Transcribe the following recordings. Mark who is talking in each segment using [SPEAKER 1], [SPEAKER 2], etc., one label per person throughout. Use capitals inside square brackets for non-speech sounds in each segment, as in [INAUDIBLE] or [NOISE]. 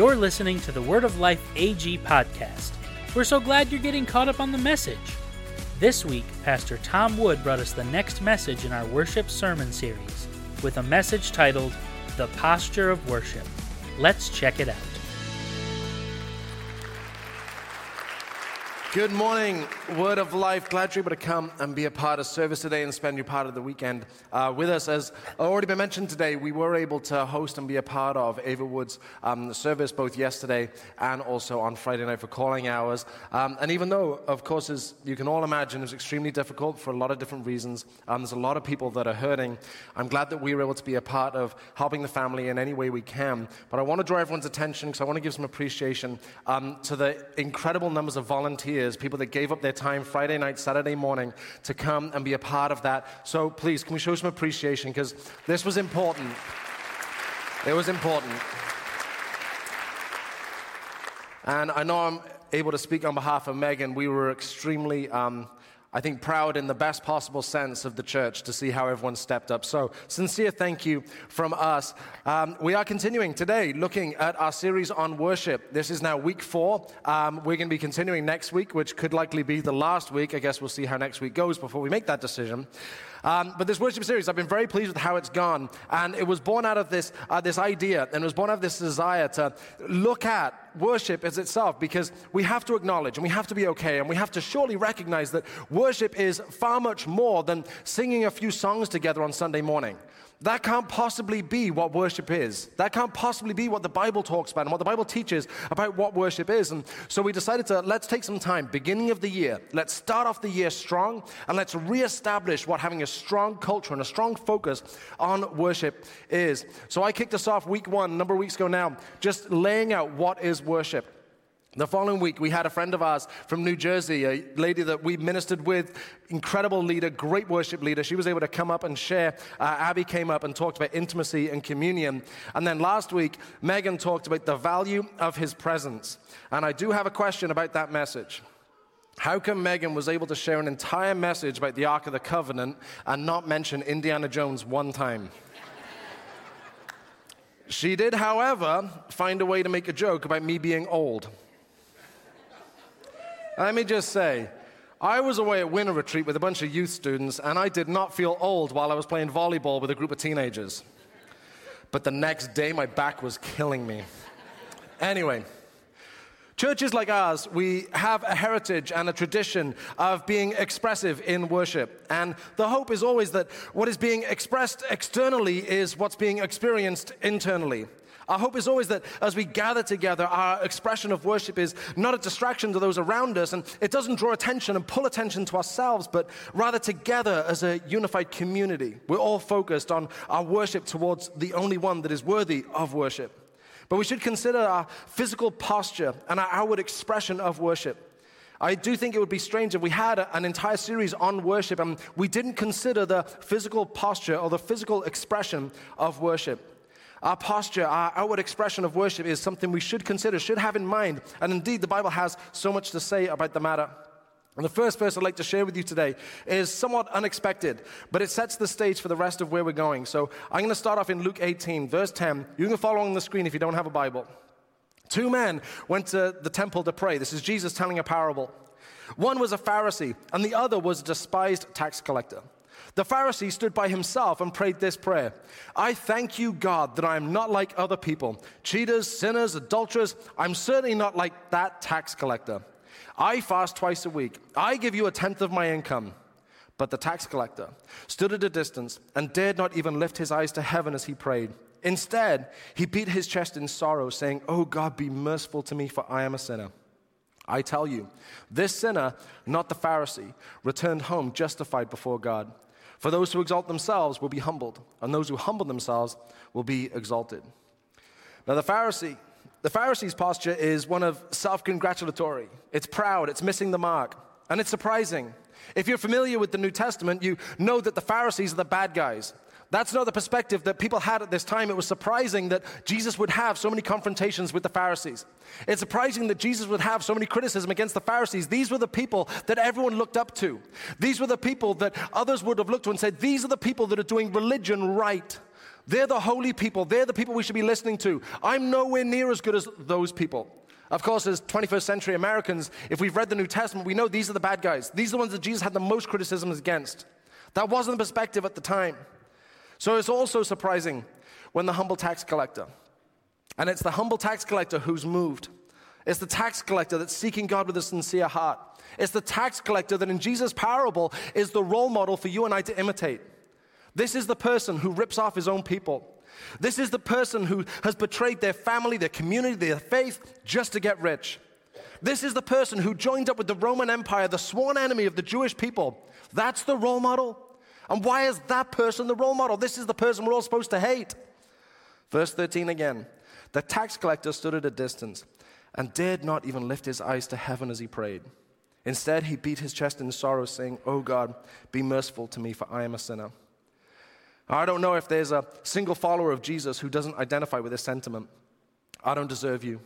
[SPEAKER 1] You're listening to the Word of Life AG podcast. We're so glad you're getting caught up on the message. This week, Pastor Tom Wood brought us the next message in our worship sermon series with a message titled The Posture of Worship. Let's check it out.
[SPEAKER 2] Good morning, Word of Life. Glad you're able to come and be a part of service today and spend your part of the weekend uh, with us. As already been mentioned today, we were able to host and be a part of Ava Wood's um, service both yesterday and also on Friday night for calling hours. Um, and even though, of course, as you can all imagine, it was extremely difficult for a lot of different reasons, um, there's a lot of people that are hurting. I'm glad that we were able to be a part of helping the family in any way we can. But I want to draw everyone's attention because I want to give some appreciation um, to the incredible numbers of volunteers volunteers, people that gave up their time Friday night, Saturday morning to come and be a part of that. So please, can we show some appreciation? Because this was important. It was important. And I know I'm able to speak on behalf of Megan. We were extremely um, I think, proud in the best possible sense of the church to see how everyone stepped up. So, sincere thank you from us. Um, we are continuing today looking at our series on worship. This is now week four. Um, we're going to be continuing next week, which could likely be the last week. I guess we'll see how next week goes before we make that decision. Um, but this worship series, I've been very pleased with how it's gone. And it was born out of this, uh, this idea and it was born out of this desire to look at worship as itself because we have to acknowledge and we have to be okay and we have to surely recognize that worship is far much more than singing a few songs together on Sunday morning. That can't possibly be what worship is. That can't possibly be what the Bible talks about and what the Bible teaches about what worship is. And so we decided to let's take some time, beginning of the year, let's start off the year strong and let's reestablish what having a strong culture and a strong focus on worship is. So I kicked us off week one, a number of weeks ago now, just laying out what is worship. The following week, we had a friend of ours from New Jersey, a lady that we ministered with, incredible leader, great worship leader. She was able to come up and share. Uh, Abby came up and talked about intimacy and communion. And then last week, Megan talked about the value of his presence. And I do have a question about that message. How come Megan was able to share an entire message about the Ark of the Covenant and not mention Indiana Jones one time? she did, however, find a way to make a joke about me being old. Let me just say, I was away at winter retreat with a bunch of youth students, and I did not feel old while I was playing volleyball with a group of teenagers. But the next day, my back was killing me. Anyway, churches like ours, we have a heritage and a tradition of being expressive in worship. And the hope is always that what is being expressed externally is what's being experienced internally. Our hope is always that as we gather together, our expression of worship is not a distraction to those around us, and it doesn't draw attention and pull attention to ourselves, but rather together as a unified community. We're all focused on our worship towards the only one that is worthy of worship. But we should consider our physical posture and our outward expression of worship. I do think it would be strange if we had an entire series on worship and we didn't consider the physical posture or the physical expression of worship. Our posture, our outward expression of worship is something we should consider, should have in mind. And indeed, the Bible has so much to say about the matter. And the first verse I'd like to share with you today is somewhat unexpected, but it sets the stage for the rest of where we're going. So I'm going to start off in Luke 18, verse 10. You can follow on the screen if you don't have a Bible. Two men went to the temple to pray. This is Jesus telling a parable. One was a Pharisee, and the other was a despised tax collector. The Pharisee stood by himself and prayed this prayer I thank you, God, that I am not like other people cheaters, sinners, adulterers. I'm certainly not like that tax collector. I fast twice a week. I give you a tenth of my income. But the tax collector stood at a distance and dared not even lift his eyes to heaven as he prayed. Instead, he beat his chest in sorrow, saying, Oh God, be merciful to me, for I am a sinner. I tell you, this sinner, not the Pharisee, returned home justified before God. For those who exalt themselves will be humbled, and those who humble themselves will be exalted. Now, the Pharisee, the Pharisee's posture is one of self congratulatory. It's proud, it's missing the mark, and it's surprising. If you're familiar with the New Testament, you know that the Pharisees are the bad guys. That's not the perspective that people had at this time. It was surprising that Jesus would have so many confrontations with the Pharisees. It's surprising that Jesus would have so many criticism against the Pharisees. These were the people that everyone looked up to. These were the people that others would have looked to and said, These are the people that are doing religion right. They're the holy people. They're the people we should be listening to. I'm nowhere near as good as those people. Of course, as 21st century Americans, if we've read the New Testament, we know these are the bad guys. These are the ones that Jesus had the most criticisms against. That wasn't the perspective at the time. So it's also surprising when the humble tax collector, and it's the humble tax collector who's moved. It's the tax collector that's seeking God with a sincere heart. It's the tax collector that in Jesus' parable is the role model for you and I to imitate. This is the person who rips off his own people. This is the person who has betrayed their family, their community, their faith just to get rich. This is the person who joined up with the Roman Empire, the sworn enemy of the Jewish people. That's the role model. And why is that person the role model? This is the person we're all supposed to hate. Verse 13 again. The tax collector stood at a distance and dared not even lift his eyes to heaven as he prayed. Instead, he beat his chest in sorrow, saying, Oh God, be merciful to me, for I am a sinner. I don't know if there's a single follower of Jesus who doesn't identify with this sentiment. I don't deserve you.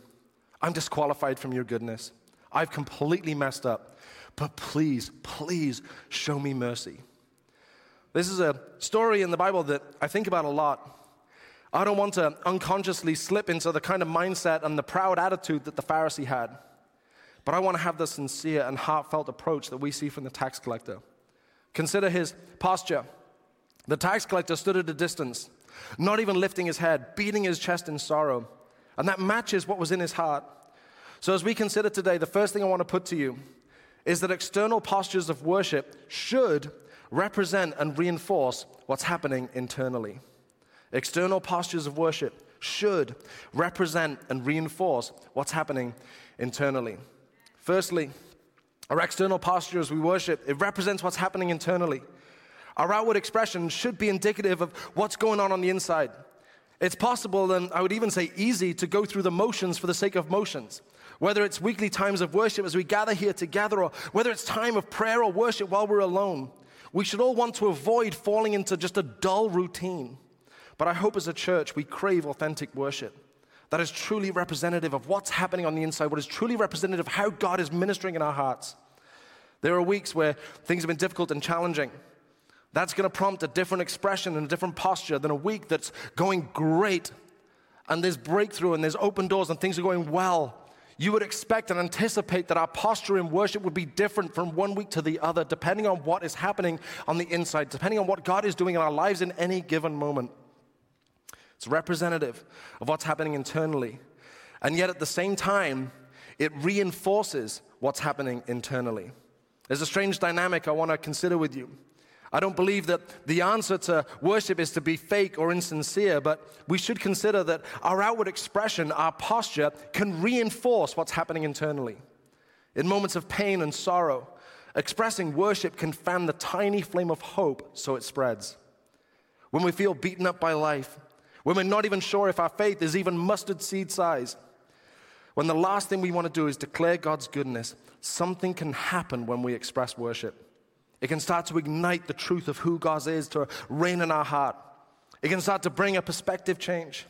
[SPEAKER 2] I'm disqualified from your goodness. I've completely messed up. But please, please show me mercy. This is a story in the Bible that I think about a lot. I don't want to unconsciously slip into the kind of mindset and the proud attitude that the Pharisee had. But I want to have the sincere and heartfelt approach that we see from the tax collector. Consider his posture. The tax collector stood at a distance, not even lifting his head, beating his chest in sorrow. And that matches what was in his heart. So, as we consider today, the first thing I want to put to you is that external postures of worship should represent and reinforce what's happening internally. External postures of worship should represent and reinforce what's happening internally. Firstly, our external posture as we worship, it represents what's happening internally. Our outward expression should be indicative of what's going on on the inside. It's possible, and I would even say easy, to go through the motions for the sake of motions. Whether it's weekly times of worship as we gather here together, or whether it's time of prayer or worship while we're alone, we should all want to avoid falling into just a dull routine. But I hope as a church we crave authentic worship that is truly representative of what's happening on the inside, what is truly representative of how God is ministering in our hearts. There are weeks where things have been difficult and challenging. That's going to prompt a different expression and a different posture than a week that's going great and there's breakthrough and there's open doors and things are going well. You would expect and anticipate that our posture in worship would be different from one week to the other, depending on what is happening on the inside, depending on what God is doing in our lives in any given moment. It's representative of what's happening internally. And yet, at the same time, it reinforces what's happening internally. There's a strange dynamic I want to consider with you. I don't believe that the answer to worship is to be fake or insincere, but we should consider that our outward expression, our posture, can reinforce what's happening internally. In moments of pain and sorrow, expressing worship can fan the tiny flame of hope so it spreads. When we feel beaten up by life, when we're not even sure if our faith is even mustard seed size, when the last thing we want to do is declare God's goodness, something can happen when we express worship. It can start to ignite the truth of who God is to reign in our heart. It can start to bring a perspective change.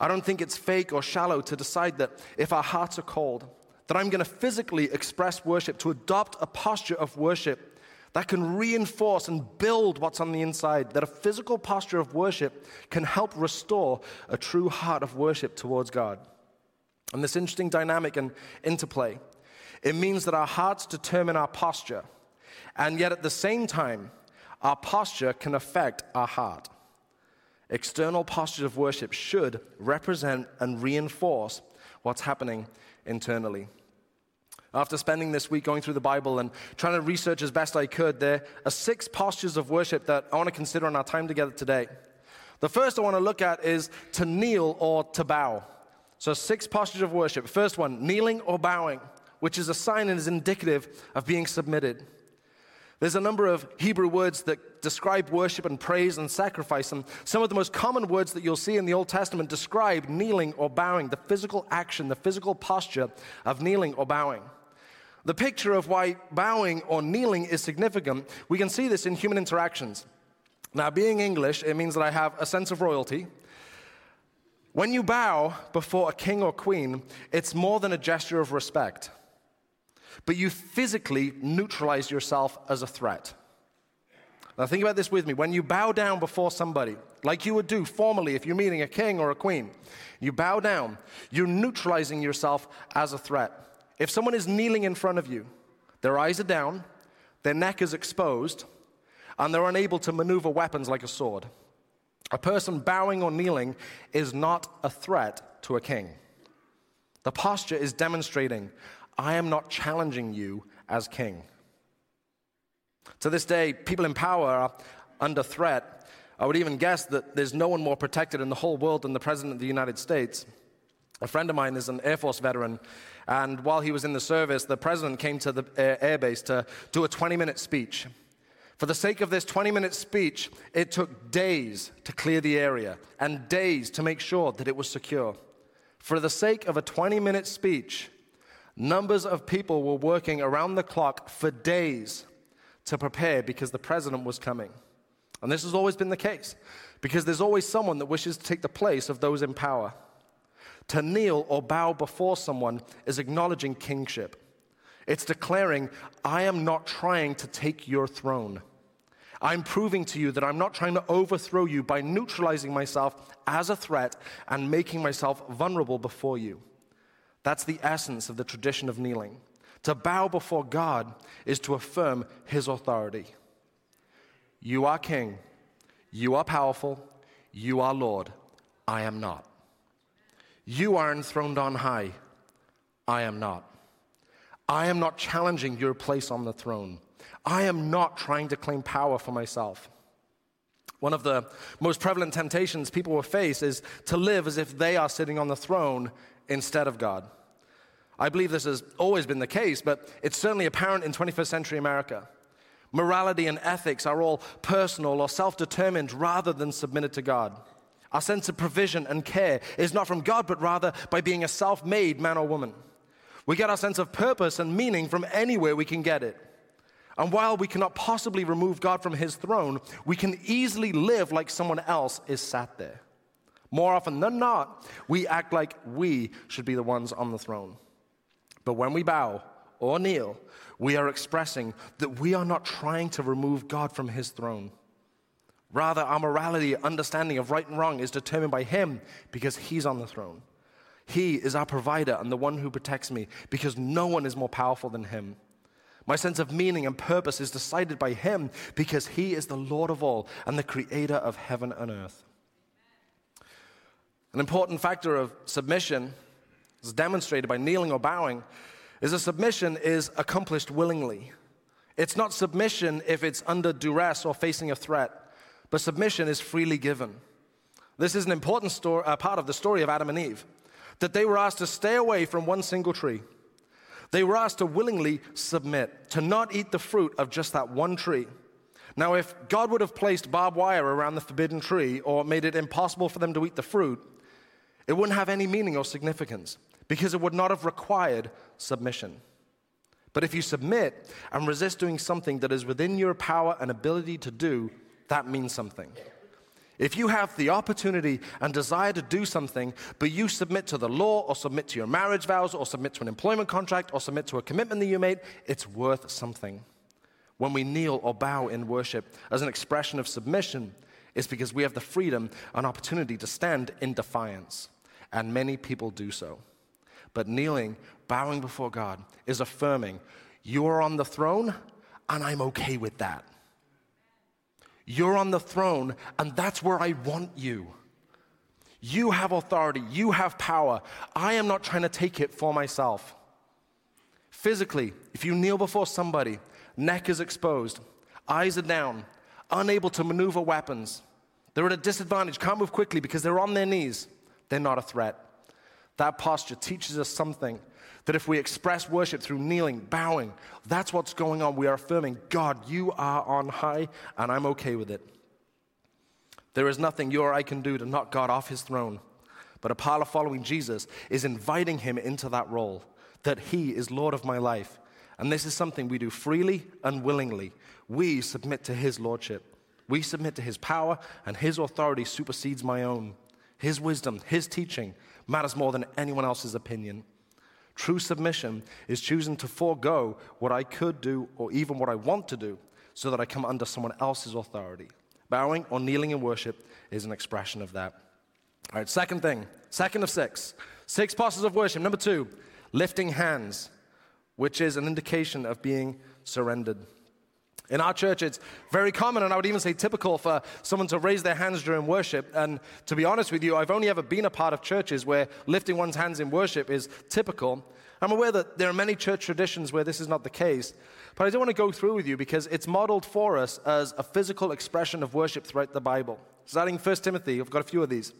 [SPEAKER 2] I don't think it's fake or shallow to decide that if our hearts are cold, that I'm going to physically express worship, to adopt a posture of worship that can reinforce and build what's on the inside, that a physical posture of worship can help restore a true heart of worship towards God. And this interesting dynamic and interplay, it means that our hearts determine our posture. And yet at the same time, our posture can affect our heart. External postures of worship should represent and reinforce what's happening internally. After spending this week going through the Bible and trying to research as best I could, there are six postures of worship that I want to consider in our time together today. The first I want to look at is to kneel or to bow. So, six postures of worship. First one, kneeling or bowing, which is a sign and is indicative of being submitted. There's a number of Hebrew words that describe worship and praise and sacrifice, and some of the most common words that you'll see in the Old Testament describe kneeling or bowing, the physical action, the physical posture of kneeling or bowing. The picture of why bowing or kneeling is significant, we can see this in human interactions. Now, being English, it means that I have a sense of royalty. When you bow before a king or queen, it's more than a gesture of respect but you physically neutralize yourself as a threat. Now, think about this with me. When you bow down before somebody, like you would do formally if you're meeting a king or a queen, you bow down, you're neutralizing yourself as a threat. If someone is kneeling in front of you, their eyes are down, their neck is exposed, and they're unable to maneuver weapons like a sword. A person bowing or kneeling is not a threat to a king. The posture is demonstrating, I am not challenging you as king. To this day, people in power are under threat. I would even guess that there's no one more protected in the whole world than the President of the United States. A friend of mine is an Air Force veteran, and while he was in the service, the President came to the air base to do a 20 minute speech. For the sake of this 20 minute speech, it took days to clear the area and days to make sure that it was secure. For the sake of a 20 minute speech, numbers of people were working around the clock for days to prepare because the president was coming. And this has always been the case because there's always someone that wishes to take the place of those in power. To kneel or bow before someone is acknowledging kingship. It's declaring, I am not trying to take your throne. I'm proving to you that I'm not trying to overthrow you by neutralizing myself as a threat and making myself vulnerable before you. That's the essence of the tradition of kneeling. To bow before God is to affirm his authority. You are king, you are powerful, you are Lord. I am not. You are enthroned on high. I am not. I am not challenging your place on the throne. I am not trying to claim power for myself. One of the most prevalent temptations people will face is to live as if they are sitting on the throne instead of God. I believe this has always been the case, but it's certainly apparent in 21st century America. Morality and ethics are all personal or self determined rather than submitted to God. Our sense of provision and care is not from God, but rather by being a self made man or woman. We get our sense of purpose and meaning from anywhere we can get it. And while we cannot possibly remove God from his throne, we can easily live like someone else is sat there. More often than not, we act like we should be the ones on the throne. But when we bow or kneel, we are expressing that we are not trying to remove God from his throne. Rather, our morality, understanding of right and wrong is determined by him because he's on the throne. He is our provider and the one who protects me because no one is more powerful than him. My sense of meaning and purpose is decided by Him because He is the Lord of all and the creator of heaven and earth. An important factor of submission, as demonstrated by kneeling or bowing, is that submission is accomplished willingly. It's not submission if it's under duress or facing a threat, but submission is freely given. This is an important story, uh, part of the story of Adam and Eve, that they were asked to stay away from one single tree. They were asked to willingly submit, to not eat the fruit of just that one tree. Now, if God would have placed barbed wire around the forbidden tree or made it impossible for them to eat the fruit, it wouldn't have any meaning or significance because it would not have required submission. But if you submit and resist doing something that is within your power and ability to do, that means something. If you have the opportunity and desire to do something, but you submit to the law or submit to your marriage vows or submit to an employment contract or submit to a commitment that you made, it's worth something. When we kneel or bow in worship as an expression of submission, it's because we have the freedom and opportunity to stand in defiance. And many people do so. But kneeling, bowing before God, is affirming, You are on the throne, and I'm okay with that. You're on the throne, and that's where I want you. You have authority, you have power. I am not trying to take it for myself. Physically, if you kneel before somebody, neck is exposed, eyes are down, unable to maneuver weapons, they're at a disadvantage, can't move quickly because they're on their knees, they're not a threat. That posture teaches us something that if we express worship through kneeling, bowing, that's what's going on. We are affirming, God, you are on high, and I'm okay with it. There is nothing you or I can do to knock God off his throne. But a part of following Jesus is inviting him into that role, that he is Lord of my life. And this is something we do freely and willingly. We submit to his lordship. We submit to his power, and his authority supersedes my own. His wisdom, his teaching matters more than anyone else's opinion. True submission is choosing to forego what I could do or even what I want to do so that I come under someone else's authority. Bowing or kneeling in worship is an expression of that. All right, second thing, second of six. Six postures of worship. Number two, lifting hands, which is an indication of being surrendered. In our church, it's very common, and I would even say typical, for someone to raise their hands during worship. And to be honest with you, I've only ever been a part of churches where lifting one's hands in worship is typical. I'm aware that there are many church traditions where this is not the case, but I don't want to go through with you because it's modeled for us as a physical expression of worship throughout the Bible. Starting 1 Timothy, I've got a few of these.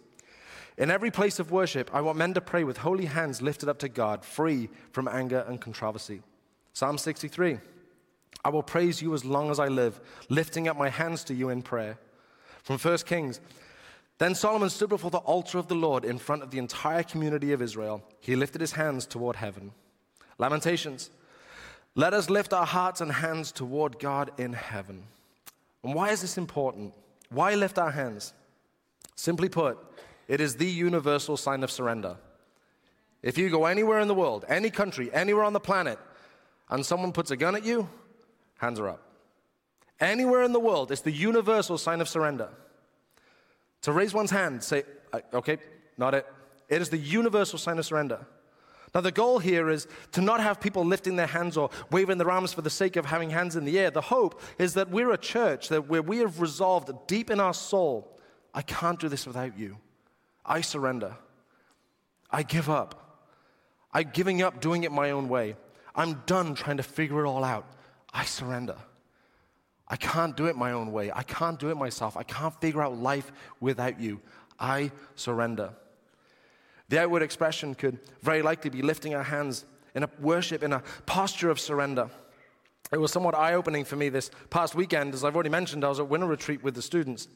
[SPEAKER 2] In every place of worship, I want men to pray with holy hands lifted up to God, free from anger and controversy. Psalm 63. I will praise you as long as I live, lifting up my hands to you in prayer. From 1 Kings, then Solomon stood before the altar of the Lord in front of the entire community of Israel. He lifted his hands toward heaven. Lamentations, let us lift our hearts and hands toward God in heaven. And why is this important? Why lift our hands? Simply put, it is the universal sign of surrender. If you go anywhere in the world, any country, anywhere on the planet, and someone puts a gun at you, Hands are up. Anywhere in the world, it's the universal sign of surrender. To raise one's hand, say, okay, not it. It is the universal sign of surrender. Now, the goal here is to not have people lifting their hands or waving their arms for the sake of having hands in the air. The hope is that we're a church that where we have resolved deep in our soul, I can't do this without you. I surrender. I give up. I'm giving up doing it my own way. I'm done trying to figure it all out. I surrender. I can't do it my own way. I can't do it myself. I can't figure out life without you. I surrender. The outward expression could very likely be lifting our hands in a worship, in a posture of surrender. It was somewhat eye opening for me this past weekend. As I've already mentioned, I was at winter retreat with the students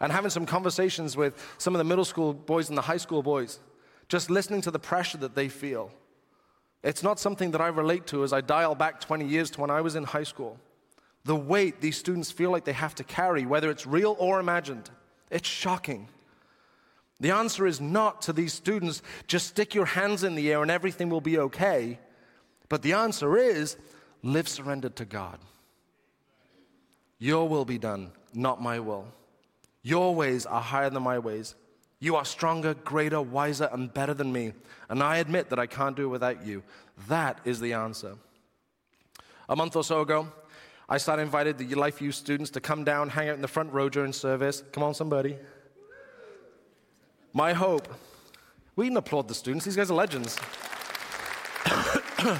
[SPEAKER 2] and having some conversations with some of the middle school boys and the high school boys, just listening to the pressure that they feel it's not something that I relate to as I dial back 20 years to when I was in high school. The weight these students feel like they have to carry, whether it's real or imagined, it's shocking. The answer is not to these students, just stick your hands in the air and everything will be okay. But the answer is live surrendered to God. Your will be done, not my will. Your ways are higher than my ways. You are stronger, greater, wiser, and better than me. And I admit that I can't do it without you. That is the answer. A month or so ago, I started invited the Life Youth students to come down, hang out in the front row during service. Come on, somebody. My hope. We can applaud the students, these guys are legends. [COUGHS]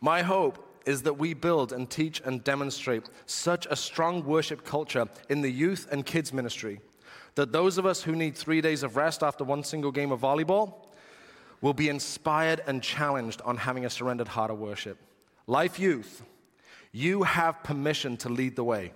[SPEAKER 2] My hope is that we build and teach and demonstrate such a strong worship culture in the youth and kids ministry that those of us who need three days of rest after one single game of volleyball will be inspired and challenged on having a surrendered heart of worship. Life Youth, you have permission to lead the way.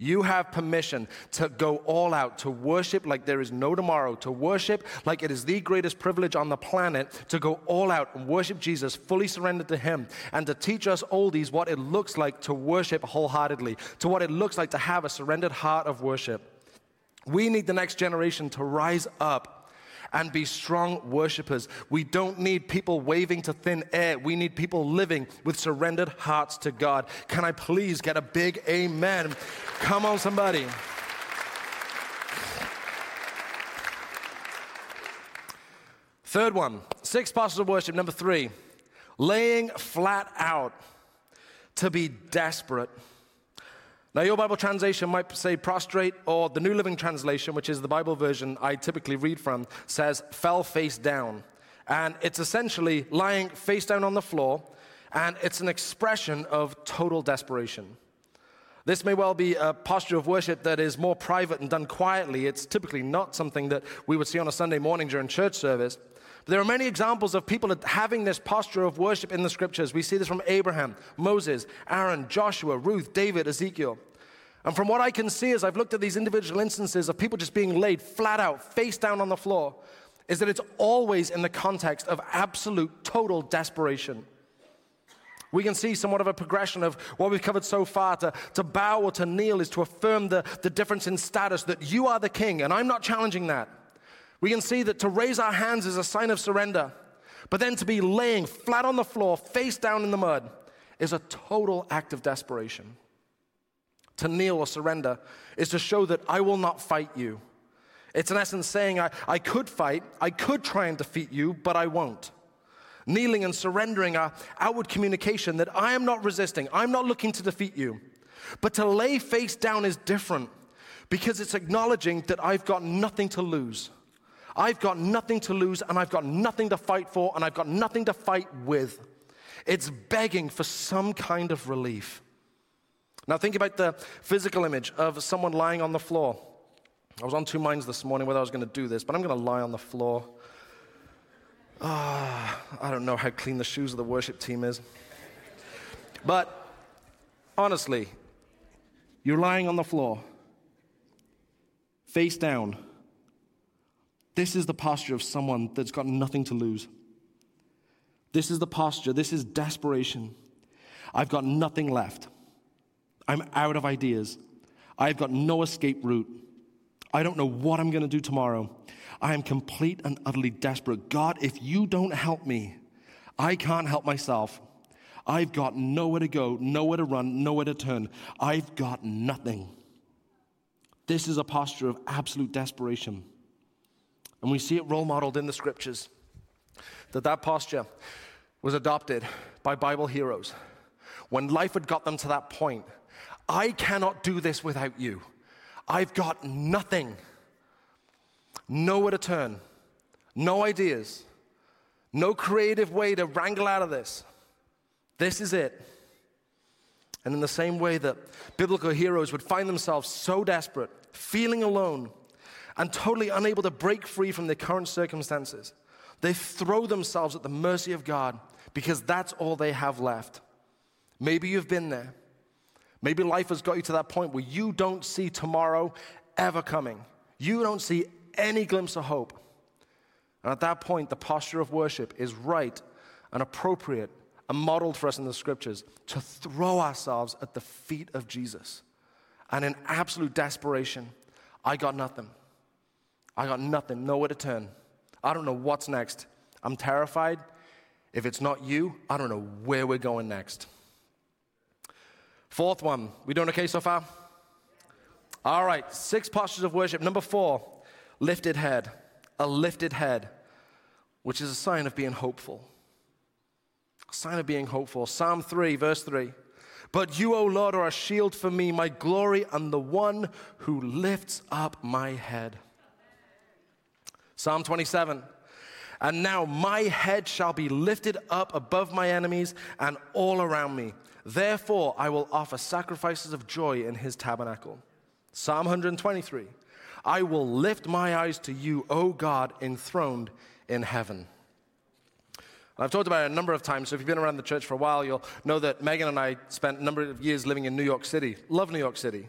[SPEAKER 2] You have permission to go all out, to worship like there is no tomorrow, to worship like it is the greatest privilege on the planet, to go all out and worship Jesus, fully surrendered to Him, and to teach us oldies what it looks like to worship wholeheartedly, to what it looks like to have a surrendered heart of worship. We need the next generation to rise up and be strong worshipers. We don't need people waving to thin air. We need people living with surrendered hearts to God. Can I please get a big amen? Come on, somebody. Third one, six postures of worship. Number three, laying flat out to be desperate. Now, your Bible translation might say prostrate, or the New Living Translation, which is the Bible version I typically read from, says fell face down. And it's essentially lying face down on the floor, and it's an expression of total desperation. This may well be a posture of worship that is more private and done quietly. It's typically not something that we would see on a Sunday morning during church service. But there are many examples of people having this posture of worship in the scriptures. We see this from Abraham, Moses, Aaron, Joshua, Ruth, David, Ezekiel. And from what I can see as I've looked at these individual instances of people just being laid flat out, face down on the floor, is that it's always in the context of absolute, total desperation. We can see somewhat of a progression of what we've covered so far. To, to bow or to kneel is to affirm the, the difference in status that you are the king, and I'm not challenging that. We can see that to raise our hands is a sign of surrender, but then to be laying flat on the floor, face down in the mud, is a total act of desperation. To kneel or surrender is to show that I will not fight you. It's in essence saying, I, I could fight, I could try and defeat you, but I won't. Kneeling and surrendering are outward communication that I am not resisting, I'm not looking to defeat you. But to lay face down is different because it's acknowledging that I've got nothing to lose. I've got nothing to lose and I've got nothing to fight for and I've got nothing to fight with. It's begging for some kind of relief. Now, think about the physical image of someone lying on the floor. I was on two minds this morning whether I was going to do this, but I'm going to lie on the floor. Ah, I don't know how clean the shoes of the worship team is. But honestly, you're lying on the floor, face down. This is the posture of someone that's got nothing to lose. This is the posture, this is desperation. I've got nothing left. I'm out of ideas. I've got no escape route. I don't know what I'm going to do tomorrow. I am complete and utterly desperate. God, if you don't help me, I can't help myself. I've got nowhere to go, nowhere to run, nowhere to turn. I've got nothing. This is a posture of absolute desperation. And we see it role modeled in the scriptures that that posture was adopted by Bible heroes. When life had got them to that point, I cannot do this without you. I've got nothing, nowhere to turn, no ideas, no creative way to wrangle out of this. This is it. And in the same way that biblical heroes would find themselves so desperate, feeling alone, and totally unable to break free from their current circumstances, they throw themselves at the mercy of God because that's all they have left. Maybe you've been there. Maybe life has got you to that point where you don't see tomorrow ever coming. You don't see any glimpse of hope. And at that point, the posture of worship is right and appropriate and modeled for us in the scriptures to throw ourselves at the feet of Jesus. And in absolute desperation, I got nothing. I got nothing, nowhere to turn. I don't know what's next. I'm terrified. If it's not you, I don't know where we're going next. Fourth one. We doing okay so far? All right, six postures of worship. Number four, lifted head. A lifted head, which is a sign of being hopeful. A sign of being hopeful. Psalm 3, verse 3. But you, O Lord, are a shield for me, my glory, and the one who lifts up my head. Psalm 27. And now my head shall be lifted up above my enemies and all around me. Therefore, I will offer sacrifices of joy in his tabernacle. Psalm 123 I will lift my eyes to you, O God, enthroned in heaven. I've talked about it a number of times, so if you've been around the church for a while, you'll know that Megan and I spent a number of years living in New York City. Love New York City.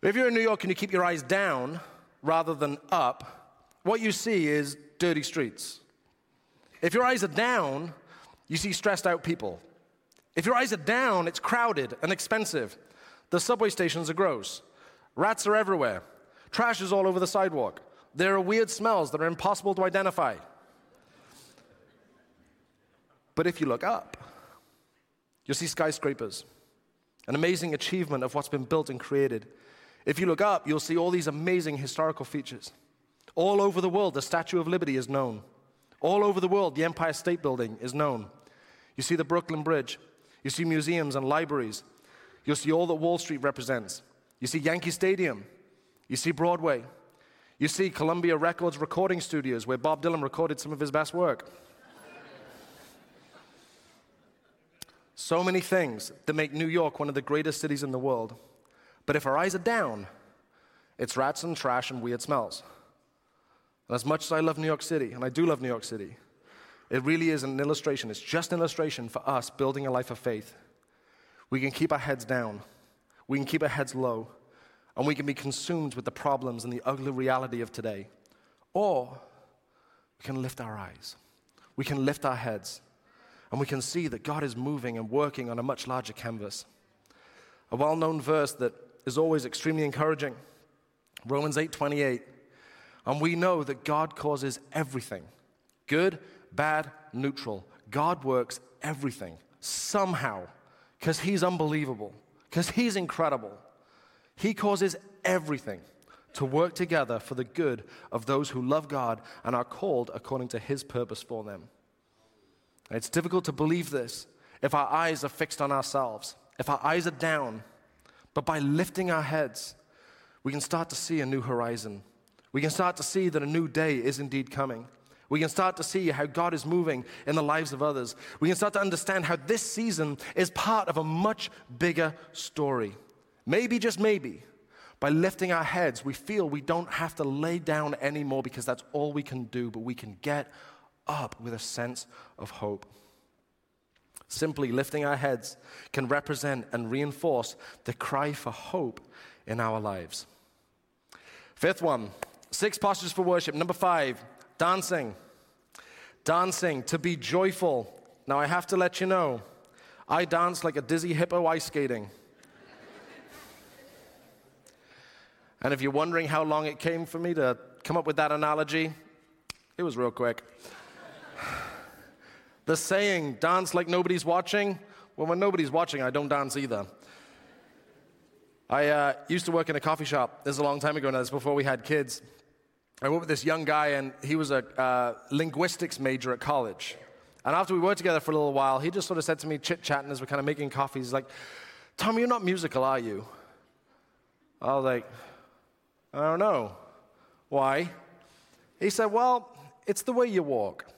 [SPEAKER 2] If you're in New York and you keep your eyes down rather than up, what you see is dirty streets. If your eyes are down, you see stressed out people. If your eyes are down, it's crowded and expensive. The subway stations are gross. Rats are everywhere. Trash is all over the sidewalk. There are weird smells that are impossible to identify. But if you look up, you'll see skyscrapers, an amazing achievement of what's been built and created. If you look up, you'll see all these amazing historical features. All over the world, the Statue of Liberty is known. All over the world, the Empire State Building is known. You see the Brooklyn Bridge. You see museums and libraries. You'll see all that Wall Street represents. You see Yankee Stadium. You see Broadway. You see Columbia Records recording studios where Bob Dylan recorded some of his best work. so many things that make New York one of the greatest cities in the world. But if our eyes are down, it's rats and trash and weird smells. And as much as I love New York City, and I do love New York City, it really is an illustration. It's just an illustration for us building a life of faith. We can keep our heads down, we can keep our heads low, and we can be consumed with the problems and the ugly reality of today. Or we can lift our eyes, we can lift our heads, and we can see that God is moving and working on a much larger canvas. A well known verse that is always extremely encouraging Romans 8 28. And we know that God causes everything, good bad, neutral. God works everything somehow, because He's unbelievable, because He's incredible, He causes everything to work together for the good of those who love God and are called according to His purpose for them. It's difficult to believe this if our eyes are fixed on ourselves, if our eyes are down. But by lifting our heads, we can start to see a new horizon. We can start to see that a new day is indeed coming. We can start to see how God is moving in the lives of others. We can start to understand how this season is part of a much bigger story. Maybe, just maybe, by lifting our heads, we feel we don't have to lay down anymore because that's all we can do, but we can get up with a sense of hope. Simply lifting our heads can represent and reinforce the cry for hope in our lives. Fifth one, six postures for worship. Number five, dancing. Dancing, to be joyful. Now, I have to let you know, I dance like a dizzy hippo ice skating. and if you're wondering how long it came for me to come up with that analogy, it was real quick. The saying, dance like nobody's watching, well, when nobody's watching, I don't dance either. I uh, used to work in a coffee shop. This is a long time ago now, this before we had kids. I worked with this young guy, and he was a uh, linguistics major at college. And after we worked together for a little while, he just sort of said to me, chit chatting as we're kind of making coffee, he's like, Tom, you're not musical, are you? I was like, I don't know. Why? He said, Well, it's the way you walk. [LAUGHS]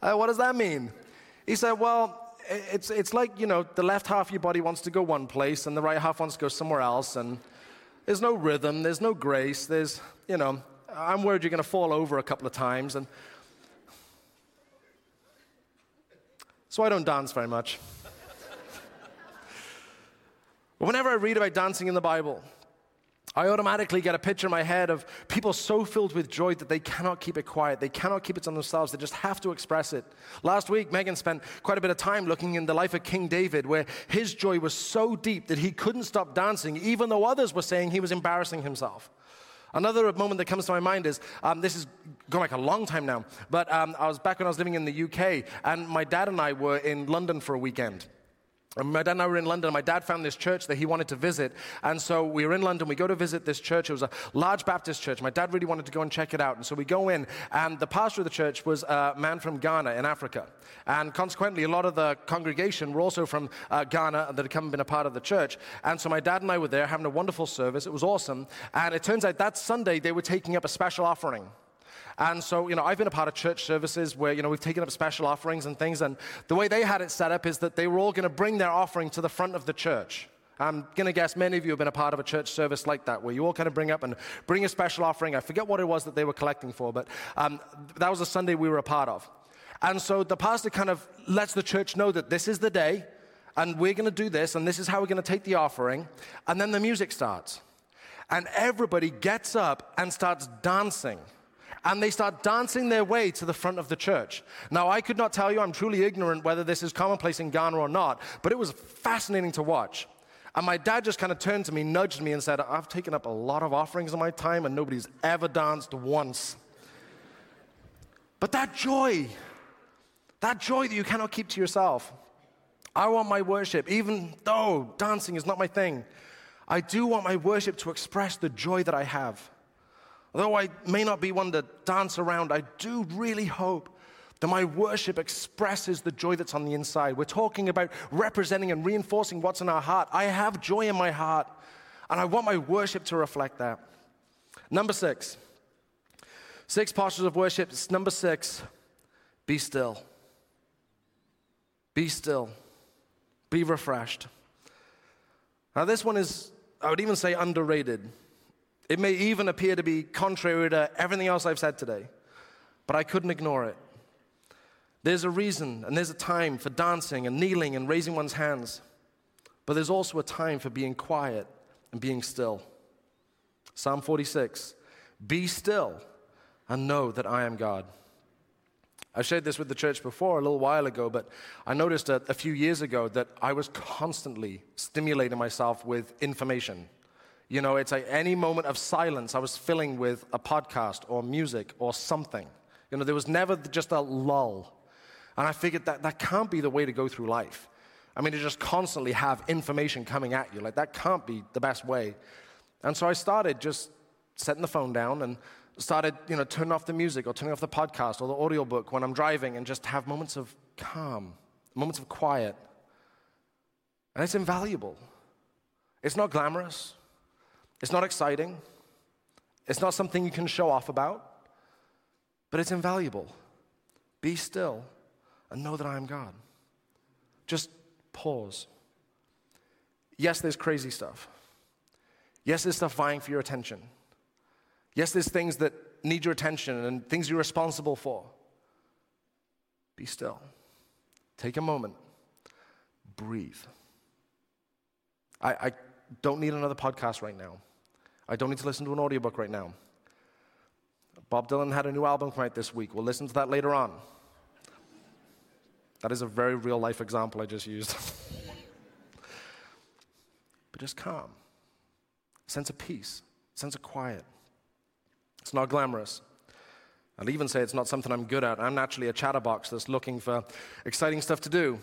[SPEAKER 2] Uh, what does that mean? He said, Well, it's, it's like, you know, the left half of your body wants to go one place and the right half wants to go somewhere else. And there's no rhythm, there's no grace, there's, you know, I'm worried you're going to fall over a couple of times. And so I don't dance very much. [LAUGHS] but whenever I read about dancing in the Bible, I automatically get a picture in my head of people so filled with joy that they cannot keep it quiet. They cannot keep it to themselves. They just have to express it. Last week, Megan spent quite a bit of time looking in the life of King David, where his joy was so deep that he couldn't stop dancing, even though others were saying he was embarrassing himself. Another moment that comes to my mind is um, this is going back a long time now, but um, I was back when I was living in the UK, and my dad and I were in London for a weekend. My dad and I were in London. My dad found this church that he wanted to visit. And so we were in London. We go to visit this church. It was a large Baptist church. My dad really wanted to go and check it out. And so we go in, and the pastor of the church was a man from Ghana in Africa. And consequently, a lot of the congregation were also from uh, Ghana that had come and been a part of the church. And so my dad and I were there having a wonderful service. It was awesome. And it turns out that Sunday they were taking up a special offering. And so, you know, I've been a part of church services where, you know, we've taken up special offerings and things. And the way they had it set up is that they were all going to bring their offering to the front of the church. I'm going to guess many of you have been a part of a church service like that, where you all kind of bring up and bring a special offering. I forget what it was that they were collecting for, but um, that was a Sunday we were a part of. And so the pastor kind of lets the church know that this is the day, and we're going to do this, and this is how we're going to take the offering. And then the music starts. And everybody gets up and starts dancing and they start dancing their way to the front of the church. Now, I could not tell you, I'm truly ignorant whether this is commonplace in Ghana or not, but it was fascinating to watch. And my dad just kind of turned to me, nudged me, and said, I've taken up a lot of offerings in my time, and nobody's ever danced once. But that joy, that joy that you cannot keep to yourself, I want my worship, even though dancing is not my thing, I do want my worship to express the joy that I have. Although I may not be one to dance around, I do really hope that my worship expresses the joy that's on the inside. We're talking about representing and reinforcing what's in our heart. I have joy in my heart, and I want my worship to reflect that. Number six, six postures of worship. Number six, be still. Be still. Be refreshed. Now, this one is, I would even say, underrated. It may even appear to be contrary to everything else I've said today, but I couldn't ignore it. There's a reason and there's a time for dancing and kneeling and raising one's hands, but there's also a time for being quiet and being still. Psalm 46 Be still and know that I am God. I shared this with the church before a little while ago, but I noticed a, a few years ago that I was constantly stimulating myself with information. You know, it's like any moment of silence I was filling with a podcast or music or something. You know, there was never just a lull. And I figured that that can't be the way to go through life. I mean, to just constantly have information coming at you, like that can't be the best way. And so I started just setting the phone down and started, you know, turning off the music or turning off the podcast or the audiobook when I'm driving and just have moments of calm, moments of quiet. And it's invaluable. It's not glamorous. It's not exciting. It's not something you can show off about, but it's invaluable. Be still and know that I am God. Just pause. Yes, there's crazy stuff. Yes, there's stuff vying for your attention. Yes, there's things that need your attention and things you're responsible for. Be still. Take a moment. Breathe. I, I don't need another podcast right now. I don't need to listen to an audiobook right now. Bob Dylan had a new album come out this week. We'll listen to that later on. That is a very real life example I just used. [LAUGHS] but just calm, sense of peace, sense of quiet. It's not glamorous. I'll even say it's not something I'm good at. I'm naturally a chatterbox that's looking for exciting stuff to do,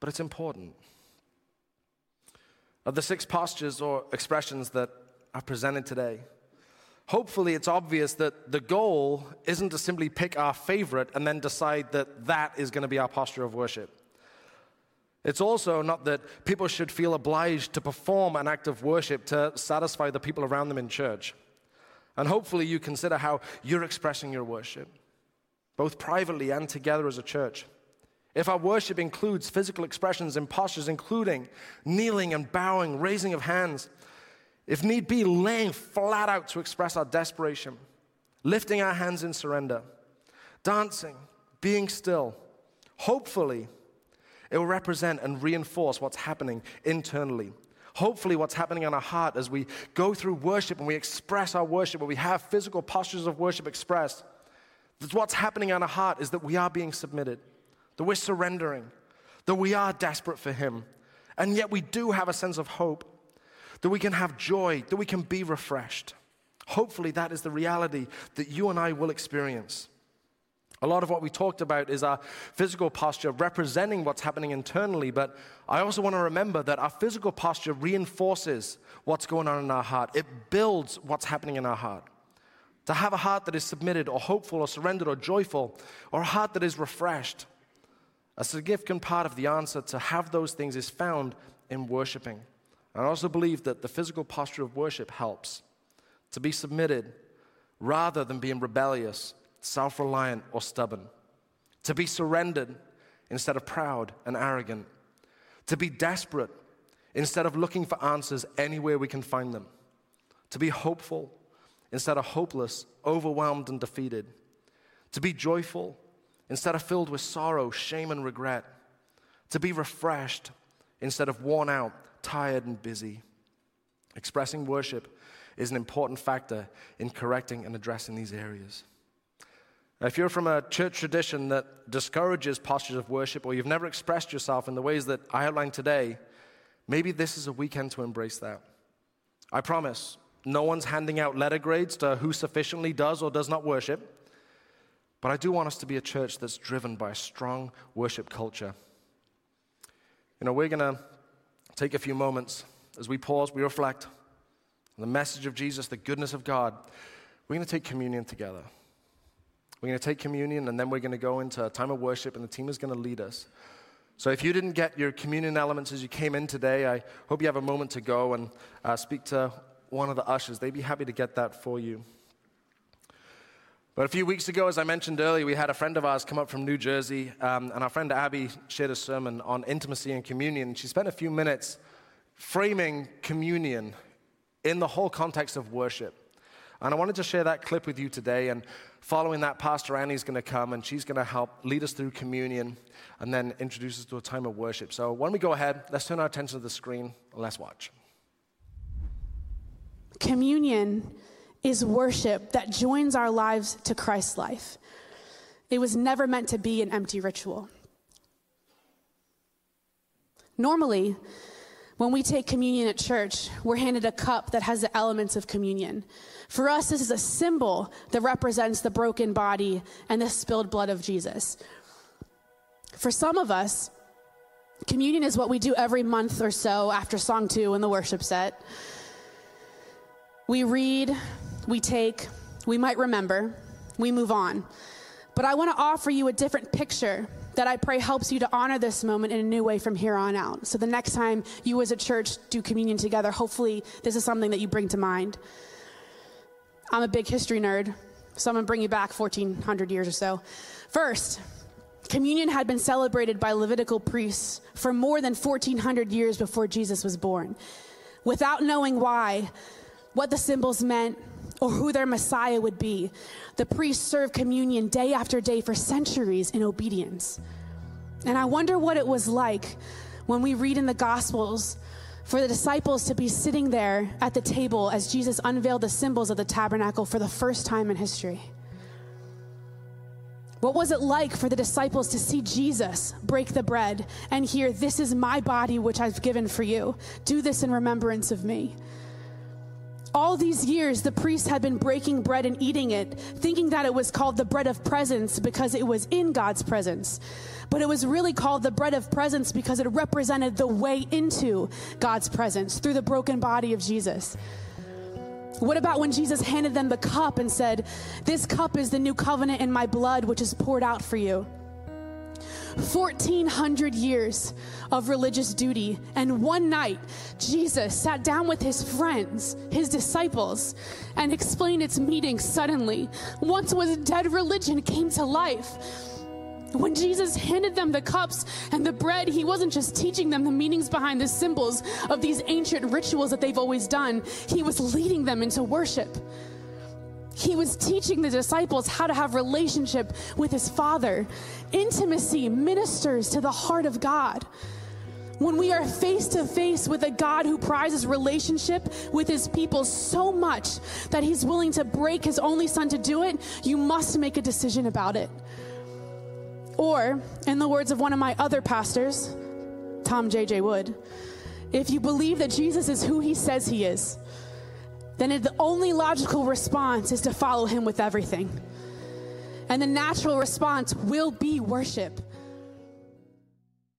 [SPEAKER 2] but it's important. Of the six postures or expressions that I've presented today, hopefully it's obvious that the goal isn't to simply pick our favorite and then decide that that is going to be our posture of worship. It's also not that people should feel obliged to perform an act of worship to satisfy the people around them in church. And hopefully you consider how you're expressing your worship, both privately and together as a church. If our worship includes physical expressions and postures, including kneeling and bowing, raising of hands, if need be, laying flat out to express our desperation, lifting our hands in surrender, dancing, being still. Hopefully, it will represent and reinforce what's happening internally. Hopefully, what's happening in our heart as we go through worship and we express our worship, when we have physical postures of worship expressed, that what's happening in our heart is that we are being submitted, that we're surrendering, that we are desperate for Him, and yet we do have a sense of hope that we can have joy, that we can be refreshed. Hopefully, that is the reality that you and I will experience. A lot of what we talked about is our physical posture representing what's happening internally, but I also want to remember that our physical posture reinforces what's going on in our heart. It builds what's happening in our heart. To have a heart that is submitted or hopeful or surrendered or joyful, or a heart that is refreshed, a significant part of the answer to have those things is found in worshiping. I also believe that the physical posture of worship helps to be submitted rather than being rebellious, self reliant, or stubborn. To be surrendered instead of proud and arrogant. To be desperate instead of looking for answers anywhere we can find them. To be hopeful instead of hopeless, overwhelmed, and defeated. To be joyful instead of filled with sorrow, shame, and regret. To be refreshed instead of worn out, tired, and busy. Expressing worship is an important factor in correcting and addressing these areas. Now, if you're from a church tradition that discourages postures of worship or you've never expressed yourself in the ways that I outlined today, maybe this is a weekend to embrace that. I promise, no one's handing out letter grades to who sufficiently does or does not worship. But I do want us to be a church that's driven by a strong worship culture. You know, we're going to take a few moments as we pause, we reflect on the message of Jesus, the goodness of God. We're going to take communion together. We're going to take communion and then we're going to go into a time of worship and the team is going to lead us. So if you didn't get your communion elements as you came in today, I hope you have a moment to go and uh, speak to one of the ushers. They'd be happy to get that for you. But a few weeks ago, as I mentioned earlier, we had a friend of ours come up from New Jersey, um, and our friend Abby shared a sermon on intimacy and communion. She spent a few minutes framing communion in the whole context of worship. And I wanted to share that clip with you today. And following that, Pastor Annie's going to come and she's going to help lead us through communion and then introduce us to a time of worship. So when we go ahead, let's turn our attention to the screen and let's watch.
[SPEAKER 3] Communion is worship that joins our lives to Christ's life. It was never meant to be an empty ritual. Normally, when we take communion at church, we're handed a cup that has the elements of communion. For us, this is a symbol that represents the broken body and the spilled blood of Jesus. For some of us, communion is what we do every month or so after song two in the worship set. We read, we take, we might remember, we move on. But I want to offer you a different picture that I pray helps you to honor this moment in a new way from here on out. So the next time you as a church do communion together, hopefully this is something that you bring to mind. I'm a big history nerd, so I'm going to bring you back 1400 years or so. First, communion had been celebrated by Levitical priests for more than 1400 years before Jesus was born. Without knowing why, what the symbols meant, or who their Messiah would be. The priests served communion day after day for centuries in obedience. And I wonder what it was like when we read in the Gospels for the disciples to be sitting there at the table as Jesus unveiled the symbols of the tabernacle for the first time in history. What was it like for the disciples to see Jesus break the bread and hear, This is my body, which I've given for you? Do this in remembrance of me. All these years, the priests had been breaking bread and eating it, thinking that it was called the bread of presence because it was in God's presence. But it was really called the bread of presence because it represented the way into God's presence through the broken body of Jesus. What about when Jesus handed them the cup and said, This cup is the new covenant in my blood, which is poured out for you? 1,400 years of religious duty. And one night, Jesus sat down with his friends, his disciples, and explained its meaning suddenly. Once was dead religion came to life. When Jesus handed them the cups and the bread, he wasn't just teaching them the meanings behind the symbols of these ancient rituals that they've always done, he was leading them into worship. He was teaching the disciples how to have relationship with his Father. Intimacy ministers to the heart of God. When we are face to face with a God who prizes relationship with his people so much that he's willing to break his only son to do it, you must make a decision about it. Or, in the words of one of my other pastors, Tom J.J. Wood, if you believe that Jesus is who he says he is, then the only logical response is to follow him with everything. And the natural response will be worship.